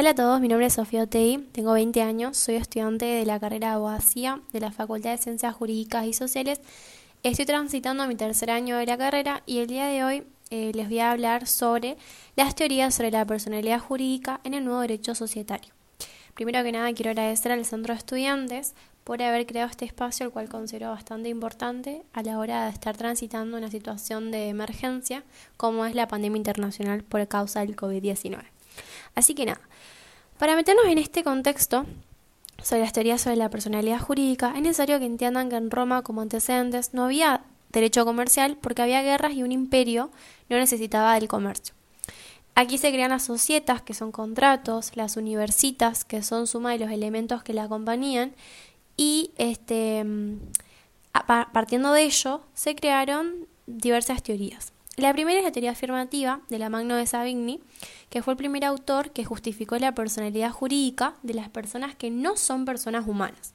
Hola a todos, mi nombre es Sofía Otei, tengo 20 años, soy estudiante de la carrera de abogacía de la Facultad de Ciencias Jurídicas y Sociales. Estoy transitando mi tercer año de la carrera y el día de hoy eh, les voy a hablar sobre las teorías sobre la personalidad jurídica en el nuevo derecho societario. Primero que nada quiero agradecer al Centro de Estudiantes por haber creado este espacio, el cual considero bastante importante a la hora de estar transitando una situación de emergencia como es la pandemia internacional por causa del COVID-19. Así que nada, para meternos en este contexto sobre las teorías sobre la personalidad jurídica, es necesario que entiendan que en Roma como antecedentes no había derecho comercial porque había guerras y un imperio no necesitaba del comercio. Aquí se crean las societas, que son contratos, las universitas, que son suma de los elementos que la acompañan, y este, partiendo de ello se crearon diversas teorías. La primera es la teoría afirmativa de la Magno de Savigny, que fue el primer autor que justificó la personalidad jurídica de las personas que no son personas humanas.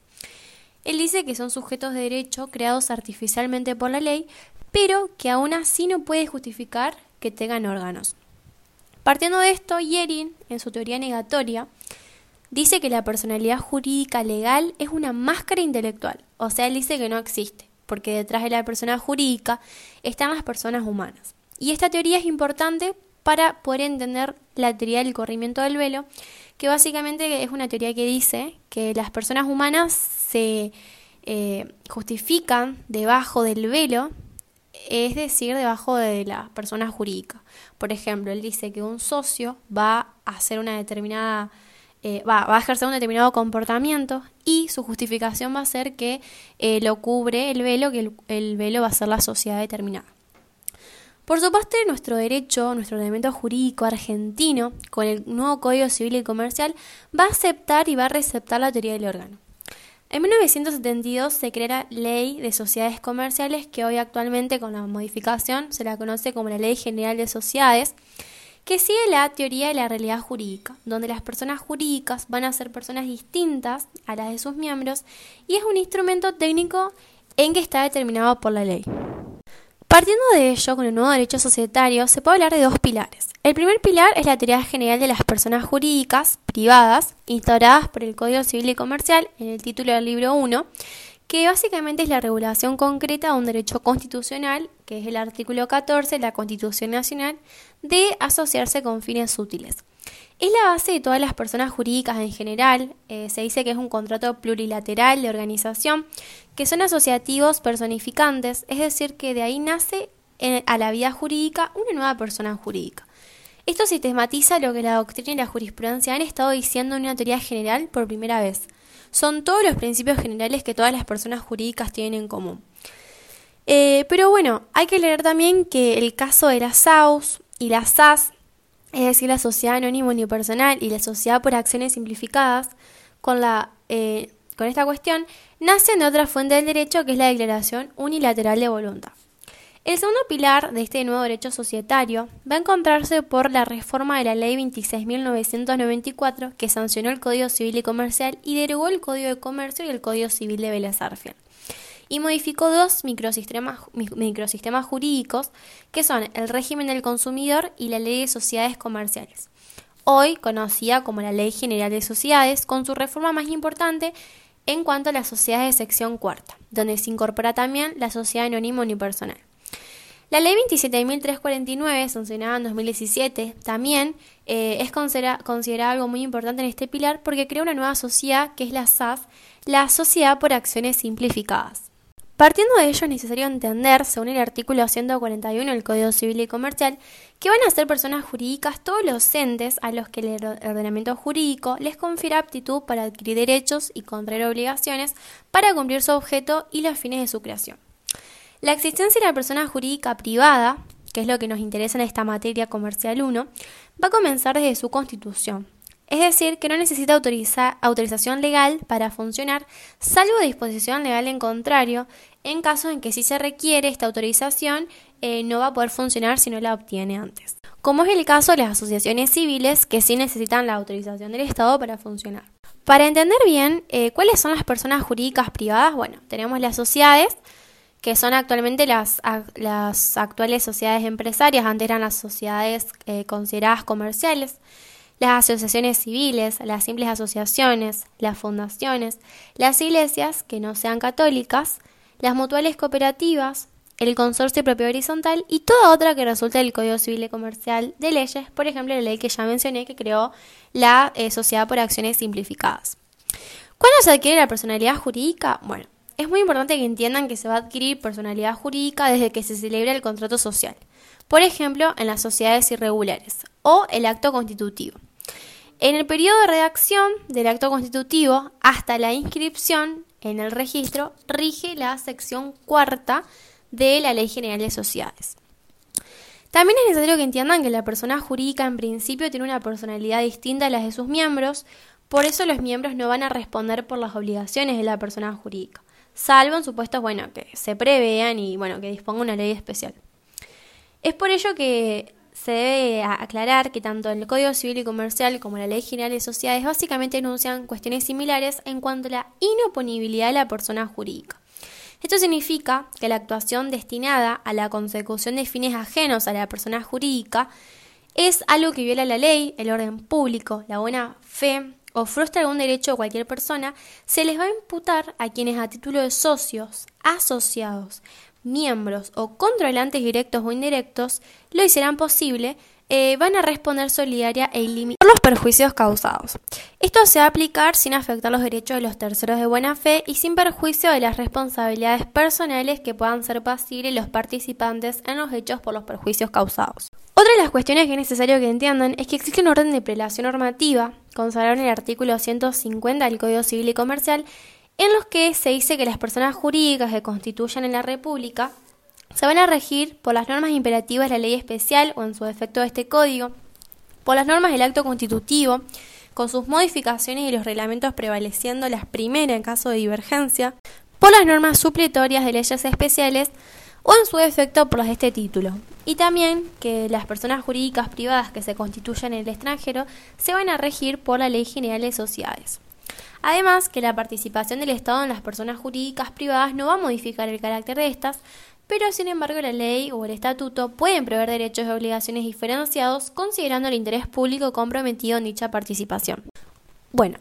Él dice que son sujetos de derecho creados artificialmente por la ley, pero que aún así no puede justificar que tengan órganos. Partiendo de esto, Yerin, en su teoría negatoria, dice que la personalidad jurídica legal es una máscara intelectual, o sea, él dice que no existe, porque detrás de la persona jurídica están las personas humanas. Y esta teoría es importante para poder entender la teoría del corrimiento del velo, que básicamente es una teoría que dice que las personas humanas se eh, justifican debajo del velo, es decir, debajo de la persona jurídica. Por ejemplo, él dice que un socio va a hacer una determinada eh, va, a ejercer un determinado comportamiento y su justificación va a ser que eh, lo cubre el velo, que el velo va a ser la sociedad determinada. Por su parte, nuestro derecho, nuestro ordenamiento jurídico argentino, con el nuevo Código Civil y Comercial, va a aceptar y va a receptar la teoría del órgano. En 1972 se crea la Ley de Sociedades Comerciales, que hoy actualmente con la modificación se la conoce como la Ley General de Sociedades, que sigue la teoría de la realidad jurídica, donde las personas jurídicas van a ser personas distintas a las de sus miembros y es un instrumento técnico en que está determinado por la ley. Partiendo de ello, con el nuevo derecho societario se puede hablar de dos pilares. El primer pilar es la teoría general de las personas jurídicas privadas, instauradas por el Código Civil y Comercial en el título del libro 1, que básicamente es la regulación concreta de un derecho constitucional, que es el artículo 14 de la Constitución Nacional, de asociarse con fines útiles. Es la base de todas las personas jurídicas en general. Eh, se dice que es un contrato plurilateral de organización, que son asociativos personificantes, es decir, que de ahí nace eh, a la vida jurídica una nueva persona jurídica. Esto sistematiza lo que la doctrina y la jurisprudencia han estado diciendo en una teoría general por primera vez. Son todos los principios generales que todas las personas jurídicas tienen en común. Eh, pero bueno, hay que leer también que el caso de la SAUS y la SAS es decir, la sociedad anónima unipersonal y la sociedad por acciones simplificadas, con, la, eh, con esta cuestión, nacen de otra fuente del derecho que es la declaración unilateral de voluntad. El segundo pilar de este nuevo derecho societario va a encontrarse por la reforma de la Ley 26.994 que sancionó el Código Civil y Comercial y derogó el Código de Comercio y el Código Civil de Vélez y modificó dos microsistemas, jurídicos que son el régimen del consumidor y la ley de sociedades comerciales, hoy conocida como la Ley General de Sociedades, con su reforma más importante en cuanto a las sociedades de sección cuarta, donde se incorpora también la sociedad anónima unipersonal. La ley 27.349, sancionada en 2017, también eh, es considerada algo muy importante en este pilar porque crea una nueva sociedad que es la SAF, la Sociedad por Acciones Simplificadas. Partiendo de ello es necesario entender, según el artículo 141 del Código Civil y Comercial, que van a ser personas jurídicas todos los entes a los que el ordenamiento jurídico les confiere aptitud para adquirir derechos y contraer obligaciones para cumplir su objeto y los fines de su creación. La existencia de la persona jurídica privada, que es lo que nos interesa en esta materia comercial 1, va a comenzar desde su constitución, es decir, que no necesita autorización legal para funcionar, salvo disposición legal en contrario, en caso en que si se requiere esta autorización, eh, no va a poder funcionar si no la obtiene antes. Como es el caso de las asociaciones civiles, que sí necesitan la autorización del Estado para funcionar. Para entender bien eh, cuáles son las personas jurídicas privadas, bueno, tenemos las sociedades, que son actualmente las, las actuales sociedades empresarias, antes eran las sociedades eh, consideradas comerciales. Las asociaciones civiles, las simples asociaciones, las fundaciones, las iglesias que no sean católicas, las mutuales cooperativas, el consorcio propio horizontal y toda otra que resulte del Código Civil y Comercial de leyes, por ejemplo, la ley que ya mencioné que creó la eh, Sociedad por Acciones Simplificadas. ¿Cuándo se adquiere la personalidad jurídica? Bueno, es muy importante que entiendan que se va a adquirir personalidad jurídica desde que se celebra el contrato social, por ejemplo, en las sociedades irregulares o el acto constitutivo. En el periodo de redacción del acto constitutivo hasta la inscripción en el registro rige la sección cuarta de la Ley General de Sociedades. También es necesario que entiendan que la persona jurídica en principio tiene una personalidad distinta a las de sus miembros, por eso los miembros no van a responder por las obligaciones de la persona jurídica, salvo en supuestos bueno, que se prevean y bueno, que disponga una ley especial. Es por ello que se debe aclarar que tanto el Código Civil y Comercial como la Ley General de Sociedades básicamente enuncian cuestiones similares en cuanto a la inoponibilidad de la persona jurídica. Esto significa que la actuación destinada a la consecución de fines ajenos a la persona jurídica es algo que viola la ley, el orden público, la buena fe o frustra algún derecho de cualquier persona, se les va a imputar a quienes a título de socios, asociados, miembros o controlantes directos o indirectos lo hicieran posible eh, van a responder solidaria e ilimitada por los perjuicios causados. Esto se va a aplicar sin afectar los derechos de los terceros de buena fe y sin perjuicio de las responsabilidades personales que puedan ser pasibles los participantes en los hechos por los perjuicios causados. Otra de las cuestiones que es necesario que entiendan es que existe un orden de prelación normativa, consagrado en el artículo 150 del Código Civil y Comercial, en los que se dice que las personas jurídicas que constituyan en la República se van a regir por las normas imperativas de la ley especial o en su defecto de este código, por las normas del acto constitutivo, con sus modificaciones y los reglamentos prevaleciendo las primeras en caso de divergencia, por las normas supletorias de leyes especiales o en su defecto por las de este título. Y también que las personas jurídicas privadas que se constituyan en el extranjero se van a regir por la Ley General de Sociedades. Además, que la participación del Estado en las personas jurídicas privadas no va a modificar el carácter de estas, pero sin embargo la ley o el estatuto pueden prever derechos y obligaciones diferenciados considerando el interés público comprometido en dicha participación. Bueno,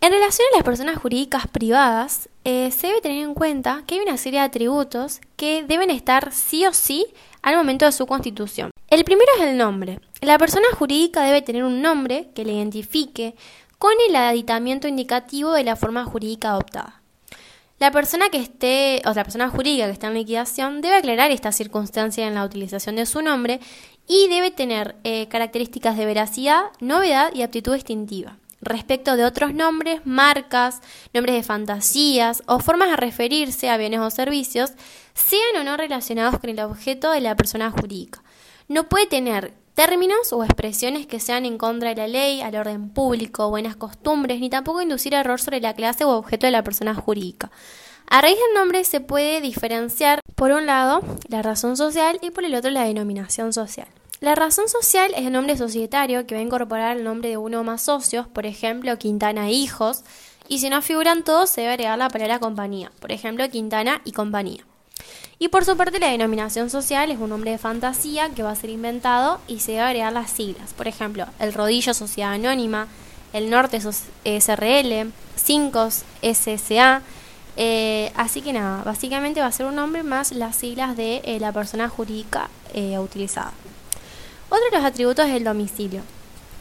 en relación a las personas jurídicas privadas, eh, se debe tener en cuenta que hay una serie de atributos que deben estar sí o sí al momento de su constitución. El primero es el nombre. La persona jurídica debe tener un nombre que le identifique con el aditamiento indicativo de la forma jurídica adoptada. La persona que esté, o la persona jurídica que está en liquidación debe aclarar esta circunstancia en la utilización de su nombre y debe tener eh, características de veracidad, novedad y aptitud distintiva respecto de otros nombres, marcas, nombres de fantasías o formas de referirse a bienes o servicios, sean o no relacionados con el objeto de la persona jurídica. No puede tener términos o expresiones que sean en contra de la ley, al orden público, buenas costumbres, ni tampoco inducir error sobre la clase o objeto de la persona jurídica. A raíz del nombre se puede diferenciar, por un lado, la razón social y por el otro, la denominación social. La razón social es el nombre societario que va a incorporar el nombre de uno o más socios, por ejemplo, Quintana e Hijos, y si no figuran todos, se debe agregar la palabra compañía, por ejemplo, Quintana y compañía. Y por su parte, la denominación social es un nombre de fantasía que va a ser inventado y se debe agregar las siglas. Por ejemplo, el Rodillo Sociedad Anónima, el Norte SRL, Cinco SSA. Así que nada, básicamente va a ser un nombre más las siglas de eh, la persona jurídica eh, utilizada. Otro de los atributos es el domicilio.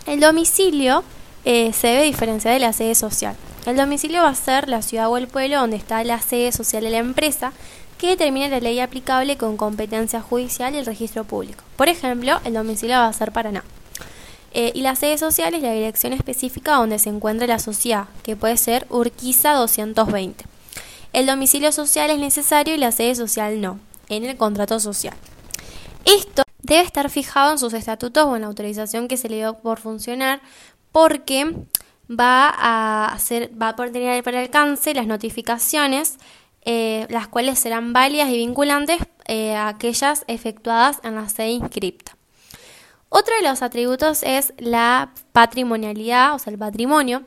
El domicilio se debe diferenciar de la sede social. El domicilio va a ser la ciudad o el pueblo donde está la sede social de la empresa que determine la ley aplicable con competencia judicial y el registro público. Por ejemplo, el domicilio va a ser Paraná. Eh, y la sede social es la dirección específica donde se encuentra la sociedad, que puede ser Urquiza 220. El domicilio social es necesario y la sede social no, en el contrato social. Esto debe estar fijado en sus estatutos o en la autorización que se le dio por funcionar, porque va a hacer, va a tener para alcance las notificaciones eh, las cuales serán válidas y vinculantes eh, a aquellas efectuadas en la sede inscripta. Otro de los atributos es la patrimonialidad, o sea, el patrimonio,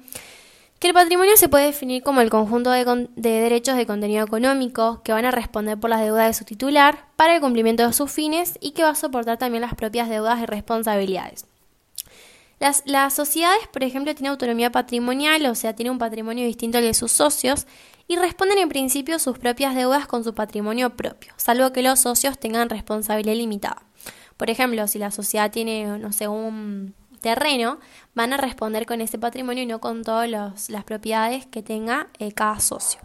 que el patrimonio se puede definir como el conjunto de, de, derechos de contenido económico que van a responder por las deudas de su titular para el cumplimiento de sus fines y que va a soportar también las propias deudas y responsabilidades. Las, las sociedades, por ejemplo, tienen autonomía patrimonial, o sea, tienen un patrimonio distinto al de sus socios, y responden en principio sus propias deudas con su patrimonio propio, salvo que los socios tengan responsabilidad limitada. Por ejemplo, si la sociedad tiene, no sé, un terreno, van a responder con ese patrimonio y no con todas las propiedades que tenga eh, cada socio.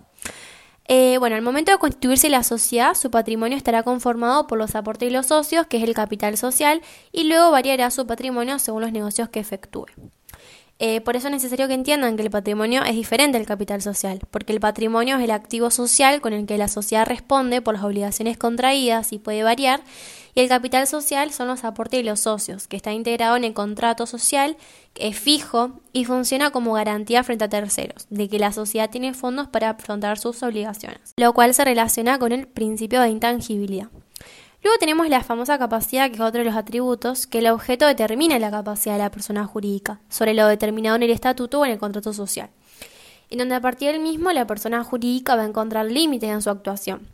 Eh, bueno, al momento de constituirse la sociedad, su patrimonio estará conformado por los aportes de los socios, que es el capital social, y luego variará su patrimonio según los negocios que efectúe. Eh, por eso es necesario que entiendan que el patrimonio es diferente del capital social, porque el patrimonio es el activo social con el que la sociedad responde por las obligaciones contraídas y puede variar, y el capital social son los aportes de los socios, que está integrado en el contrato social, que es fijo y funciona como garantía frente a terceros, de que la sociedad tiene fondos para afrontar sus obligaciones, lo cual se relaciona con el principio de intangibilidad. Luego tenemos la famosa capacidad, que es otro de los atributos, que el objeto determina la capacidad de la persona jurídica, sobre lo determinado en el estatuto o en el contrato social, en donde a partir del mismo la persona jurídica va a encontrar límites en su actuación.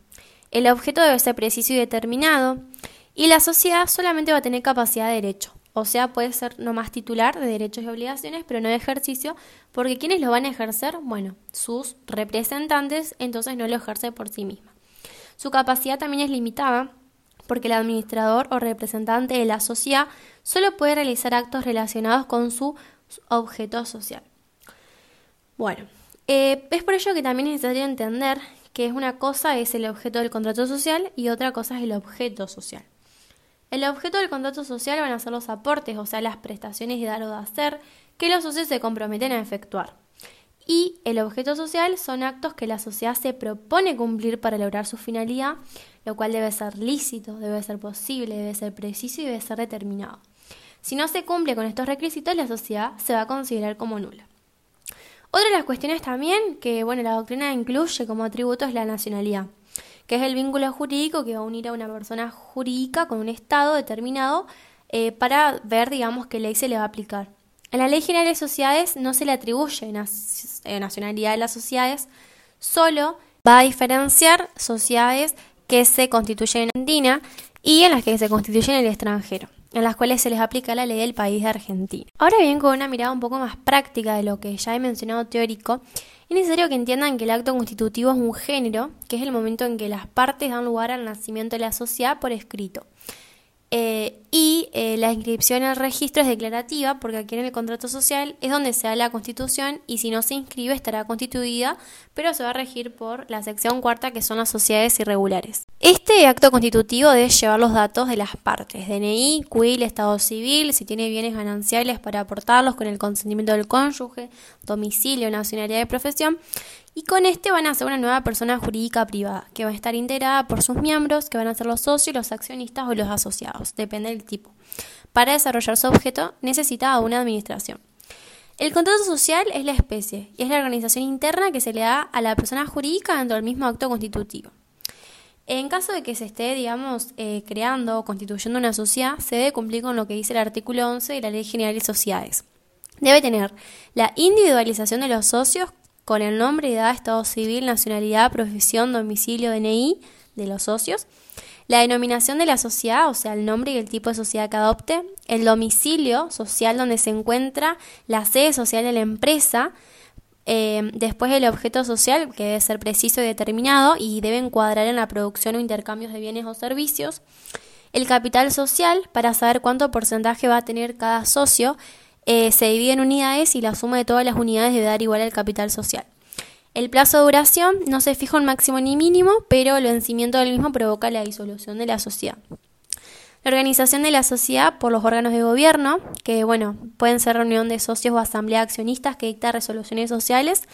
El objeto debe ser preciso y determinado, y la sociedad solamente va a tener capacidad de derecho, o sea, puede ser no más titular de derechos y obligaciones, pero no de ejercicio, porque quienes lo van a ejercer, bueno, sus representantes, entonces no lo ejerce por sí misma. Su capacidad también es limitada porque el administrador o representante de la sociedad solo puede realizar actos relacionados con su objeto social. Bueno, eh, es por ello que también es necesario entender que es una cosa es el objeto del contrato social y otra cosa es el objeto social. El objeto del contrato social van a ser los aportes, o sea, las prestaciones de dar o de hacer, que los socios se comprometen a efectuar. Y el objeto social son actos que la sociedad se propone cumplir para lograr su finalidad lo cual debe ser lícito, debe ser posible, debe ser preciso y debe ser determinado. Si no se cumple con estos requisitos, la sociedad se va a considerar como nula. Otra de las cuestiones también que bueno, la doctrina incluye como atributo es la nacionalidad, que es el vínculo jurídico que va a unir a una persona jurídica con un Estado determinado eh, para ver, digamos, qué ley se le va a aplicar. En la Ley General de Sociedades no se le atribuye eh, nacionalidad de las sociedades, solo va a diferenciar sociedades que se constituyen en Argentina y en las que se constituyen en el extranjero, en las cuales se les aplica la ley del país de Argentina. Ahora bien, con una mirada un poco más práctica de lo que ya he mencionado teórico, es necesario que entiendan que el acto constitutivo es un género, que es el momento en que las partes dan lugar al nacimiento de la sociedad por escrito. Eh, y eh, la inscripción al registro es declarativa porque aquí en el contrato social es donde se da la constitución y si no se inscribe estará constituida, pero se va a regir por la sección cuarta que son las sociedades irregulares. Este acto constitutivo debe llevar los datos de las partes, DNI, CUIL, Estado Civil, si tiene bienes gananciales para aportarlos con el consentimiento del cónyuge, domicilio, nacionalidad de profesión y con este van a ser una nueva persona jurídica privada, que va a estar integrada por sus miembros, que van a ser los socios, los accionistas o los asociados, depende del tipo. Para desarrollar su objeto necesita una administración. El contrato social es la especie y es la organización interna que se le da a la persona jurídica dentro del mismo acto constitutivo. En caso de que se esté, digamos, eh, creando o constituyendo una sociedad, se debe cumplir con lo que dice el artículo 11 de la Ley General de Sociedades. Debe tener la individualización de los socios con el nombre, edad, estado civil, nacionalidad, profesión, domicilio, DNI de los socios, la denominación de la sociedad, o sea, el nombre y el tipo de sociedad que adopte, el domicilio social donde se encuentra la sede social de la empresa, eh, después el objeto social, que debe ser preciso y determinado y debe encuadrar en la producción o intercambios de bienes o servicios, el capital social, para saber cuánto porcentaje va a tener cada socio, eh, se divide en unidades y la suma de todas las unidades debe dar igual al capital social. El plazo de duración no se fija en máximo ni mínimo, pero el vencimiento del mismo provoca la disolución de la sociedad. La organización de la sociedad por los órganos de gobierno, que bueno, pueden ser reunión de socios o asamblea de accionistas que dicta resoluciones sociales,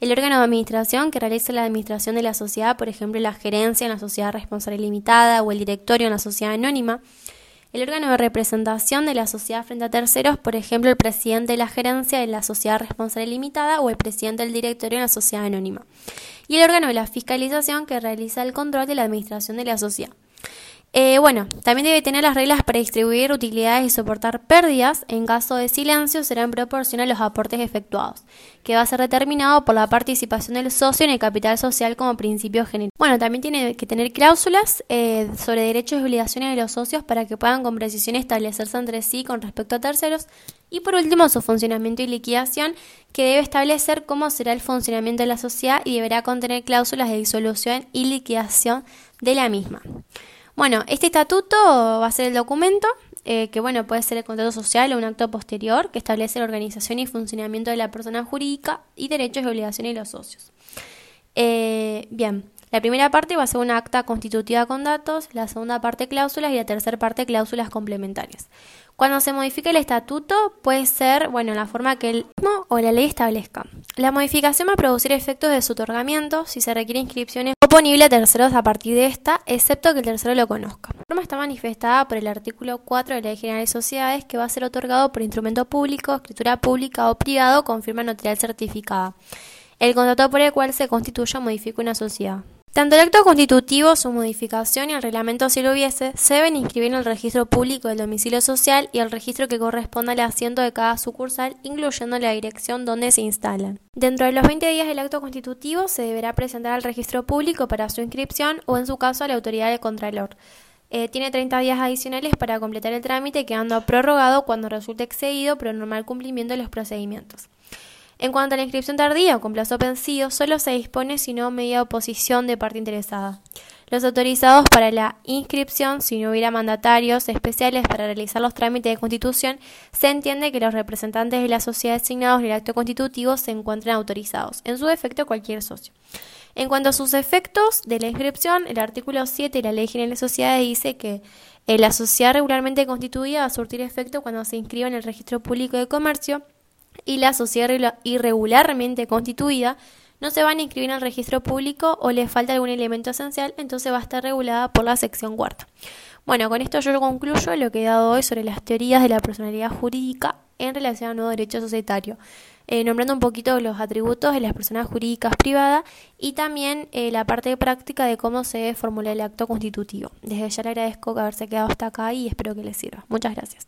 el órgano de administración que realiza la administración de la sociedad, por ejemplo, la gerencia en la sociedad responsable limitada o el directorio en la sociedad anónima, el órgano de representación de la sociedad frente a terceros, por ejemplo, el presidente de la gerencia de la sociedad responsable limitada o el presidente del directorio en la sociedad anónima. Y el órgano de la fiscalización que realiza el control de la administración de la sociedad. Eh, bueno, también debe tener las reglas para distribuir utilidades y soportar pérdidas. En caso de silencio, será en proporción a los aportes efectuados, que va a ser determinado por la participación del socio en el capital social como principio general. Bueno, también tiene que tener cláusulas eh, sobre derechos y obligaciones de los socios para que puedan con precisión establecerse entre sí con respecto a terceros. Y por último, su funcionamiento y liquidación, que debe establecer cómo será el funcionamiento de la sociedad y deberá contener cláusulas de disolución y liquidación de la misma. Bueno, este estatuto va a ser el documento eh, que bueno, puede ser el contrato social o un acto posterior que establece la organización y funcionamiento de la persona jurídica y derechos y obligaciones de los socios. Eh, bien, la primera parte va a ser una acta constitutiva con datos, la segunda parte cláusulas y la tercera parte cláusulas complementarias. Cuando se modifique el estatuto puede ser, bueno, la forma que el mismo o la ley establezca. La modificación va a producir efectos de su otorgamiento si se requiere inscripciones oponible a terceros a partir de esta, excepto que el tercero lo conozca. La forma está manifestada por el artículo 4 de la Ley General de Sociedades que va a ser otorgado por instrumento público, escritura pública o privado con firma notarial certificada. El contrato por el cual se constituye o modifica una sociedad. Tanto el acto constitutivo, su modificación y el reglamento si lo hubiese, se deben inscribir en el registro público del domicilio social y el registro que corresponda al asiento de cada sucursal, incluyendo la dirección donde se instalan. Dentro de los 20 días del acto constitutivo se deberá presentar al registro público para su inscripción o en su caso a la autoridad de Contralor. Eh, tiene 30 días adicionales para completar el trámite, quedando prorrogado cuando resulte excedido el normal cumplimiento de los procedimientos. En cuanto a la inscripción tardía o con plazo vencido, solo se dispone si no media oposición de parte interesada. Los autorizados para la inscripción, si no hubiera mandatarios especiales para realizar los trámites de constitución, se entiende que los representantes de la sociedad designados en el acto constitutivo se encuentran autorizados, en su defecto cualquier socio. En cuanto a sus efectos de la inscripción, el artículo 7 de la Ley General de Sociedades dice que la sociedad regularmente constituida va a surtir efecto cuando se inscriba en el registro público de comercio y la sociedad irregularmente constituida no se van a inscribir en el registro público o le falta algún elemento esencial, entonces va a estar regulada por la sección cuarta. Bueno, con esto yo concluyo lo que he dado hoy sobre las teorías de la personalidad jurídica en relación al nuevo derecho societario, eh, nombrando un poquito los atributos de las personas jurídicas privadas y también eh, la parte práctica de cómo se formula el acto constitutivo. Desde ya le agradezco que haberse quedado hasta acá y espero que les sirva. Muchas gracias.